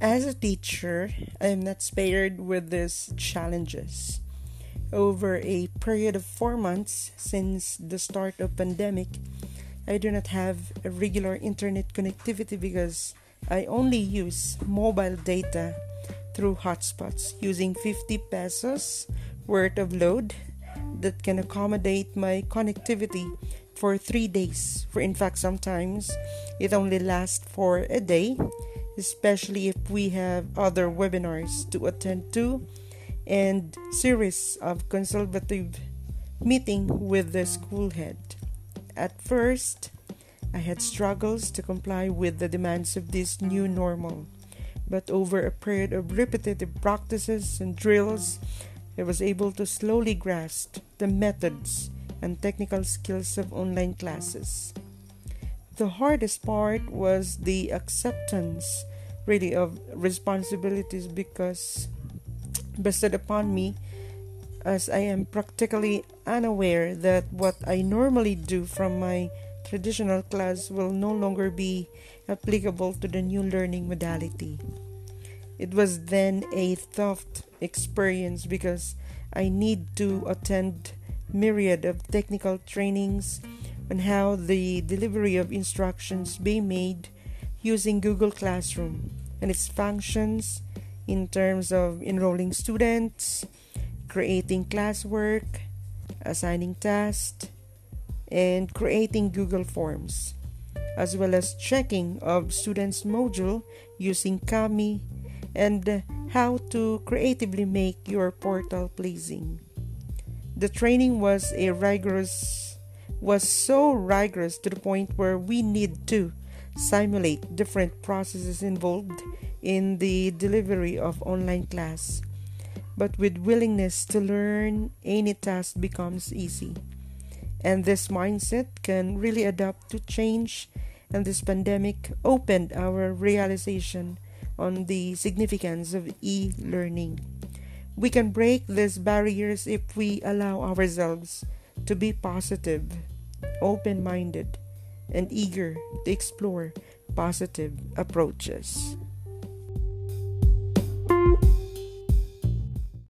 As a teacher, I am not spared with these challenges. Over a period of four months since the start of pandemic, I do not have a regular internet connectivity because I only use mobile data through hotspots using 50 pesos worth of load that can accommodate my connectivity for three days. For in fact, sometimes it only lasts for a day, especially if we have other webinars to attend to and series of consultative meeting with the school head. At first, I had struggles to comply with the demands of this new normal, but over a period of repetitive practices and drills, I was able to slowly grasp the methods and technical skills of online classes. The hardest part was the acceptance, really, of responsibilities because bestowed upon me as I am practically unaware that what I normally do from my traditional class will no longer be applicable to the new learning modality. It was then a tough experience because I need to attend myriad of technical trainings on how the delivery of instructions be made using Google Classroom and its functions in terms of enrolling students, creating classwork, assigning tasks, and creating Google Forms, as well as checking of students' module using Kami and how to creatively make your portal pleasing. The training was a rigorous was so rigorous to the point where we need to simulate different processes involved in the delivery of online class. But with willingness to learn, any task becomes easy. And this mindset can really adapt to change, and this pandemic opened our realization on the significance of e learning. We can break these barriers if we allow ourselves to be positive, open minded, and eager to explore positive approaches.